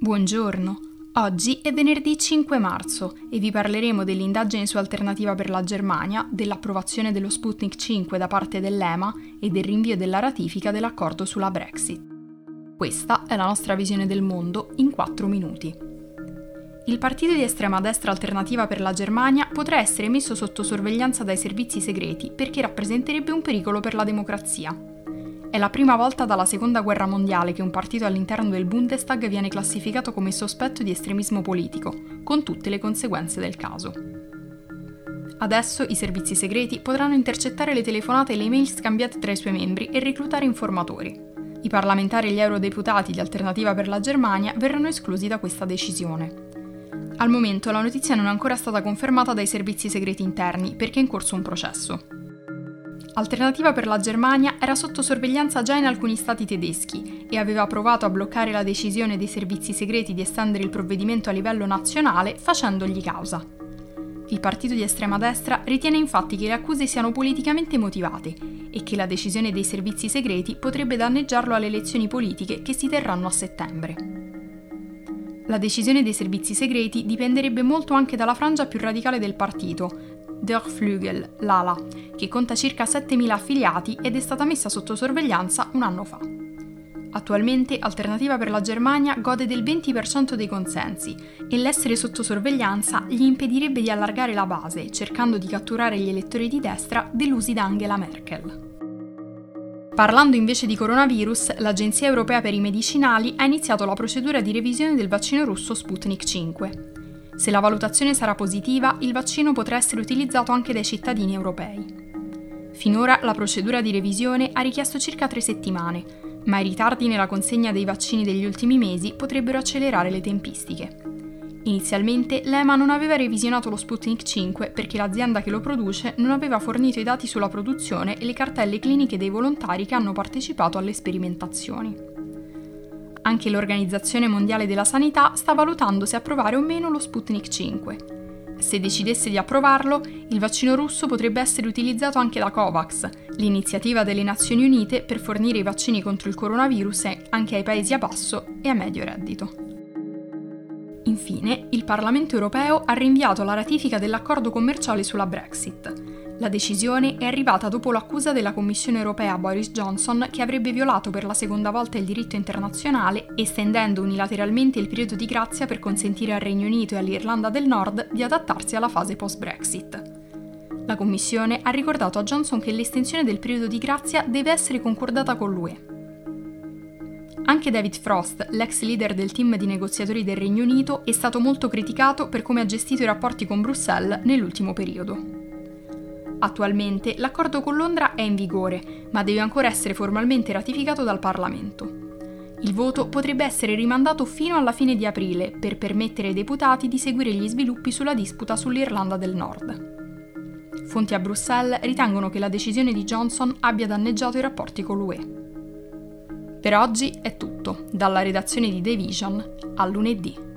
Buongiorno. Oggi è venerdì 5 marzo e vi parleremo dell'indagine su alternativa per la Germania, dell'approvazione dello Sputnik 5 da parte dell'EMA e del rinvio della ratifica dell'accordo sulla Brexit. Questa è la nostra visione del mondo in 4 minuti. Il partito di estrema destra Alternativa per la Germania potrà essere messo sotto sorveglianza dai servizi segreti perché rappresenterebbe un pericolo per la democrazia. È la prima volta dalla Seconda Guerra Mondiale che un partito all'interno del Bundestag viene classificato come sospetto di estremismo politico, con tutte le conseguenze del caso. Adesso i servizi segreti potranno intercettare le telefonate e le email scambiate tra i suoi membri e reclutare informatori. I parlamentari e gli eurodeputati di Alternativa per la Germania verranno esclusi da questa decisione. Al momento la notizia non è ancora stata confermata dai servizi segreti interni perché è in corso un processo. Alternativa per la Germania era sotto sorveglianza già in alcuni stati tedeschi e aveva provato a bloccare la decisione dei servizi segreti di estendere il provvedimento a livello nazionale facendogli causa. Il partito di estrema destra ritiene infatti che le accuse siano politicamente motivate e che la decisione dei servizi segreti potrebbe danneggiarlo alle elezioni politiche che si terranno a settembre. La decisione dei servizi segreti dipenderebbe molto anche dalla frangia più radicale del partito, Der Flügel, l'ALA, che conta circa 7.000 affiliati ed è stata messa sotto sorveglianza un anno fa. Attualmente Alternativa per la Germania gode del 20% dei consensi e l'essere sotto sorveglianza gli impedirebbe di allargare la base, cercando di catturare gli elettori di destra delusi da Angela Merkel. Parlando invece di coronavirus, l'Agenzia europea per i medicinali ha iniziato la procedura di revisione del vaccino russo Sputnik 5. Se la valutazione sarà positiva, il vaccino potrà essere utilizzato anche dai cittadini europei. Finora la procedura di revisione ha richiesto circa tre settimane, ma i ritardi nella consegna dei vaccini degli ultimi mesi potrebbero accelerare le tempistiche. Inizialmente l'EMA non aveva revisionato lo Sputnik 5 perché l'azienda che lo produce non aveva fornito i dati sulla produzione e le cartelle cliniche dei volontari che hanno partecipato alle sperimentazioni. Anche l'Organizzazione Mondiale della Sanità sta valutando se approvare o meno lo Sputnik 5. Se decidesse di approvarlo, il vaccino russo potrebbe essere utilizzato anche da COVAX, l'iniziativa delle Nazioni Unite per fornire i vaccini contro il coronavirus anche ai paesi a basso e a medio reddito. Infine, il Parlamento europeo ha rinviato la ratifica dell'accordo commerciale sulla Brexit. La decisione è arrivata dopo l'accusa della Commissione europea Boris Johnson che avrebbe violato per la seconda volta il diritto internazionale, estendendo unilateralmente il periodo di grazia per consentire al Regno Unito e all'Irlanda del Nord di adattarsi alla fase post-Brexit. La Commissione ha ricordato a Johnson che l'estensione del periodo di grazia deve essere concordata con l'UE. Anche David Frost, l'ex leader del team di negoziatori del Regno Unito, è stato molto criticato per come ha gestito i rapporti con Bruxelles nell'ultimo periodo. Attualmente l'accordo con Londra è in vigore, ma deve ancora essere formalmente ratificato dal Parlamento. Il voto potrebbe essere rimandato fino alla fine di aprile per permettere ai deputati di seguire gli sviluppi sulla disputa sull'Irlanda del Nord. Fonti a Bruxelles ritengono che la decisione di Johnson abbia danneggiato i rapporti con l'UE. Per oggi è tutto, dalla redazione di The Vision a lunedì.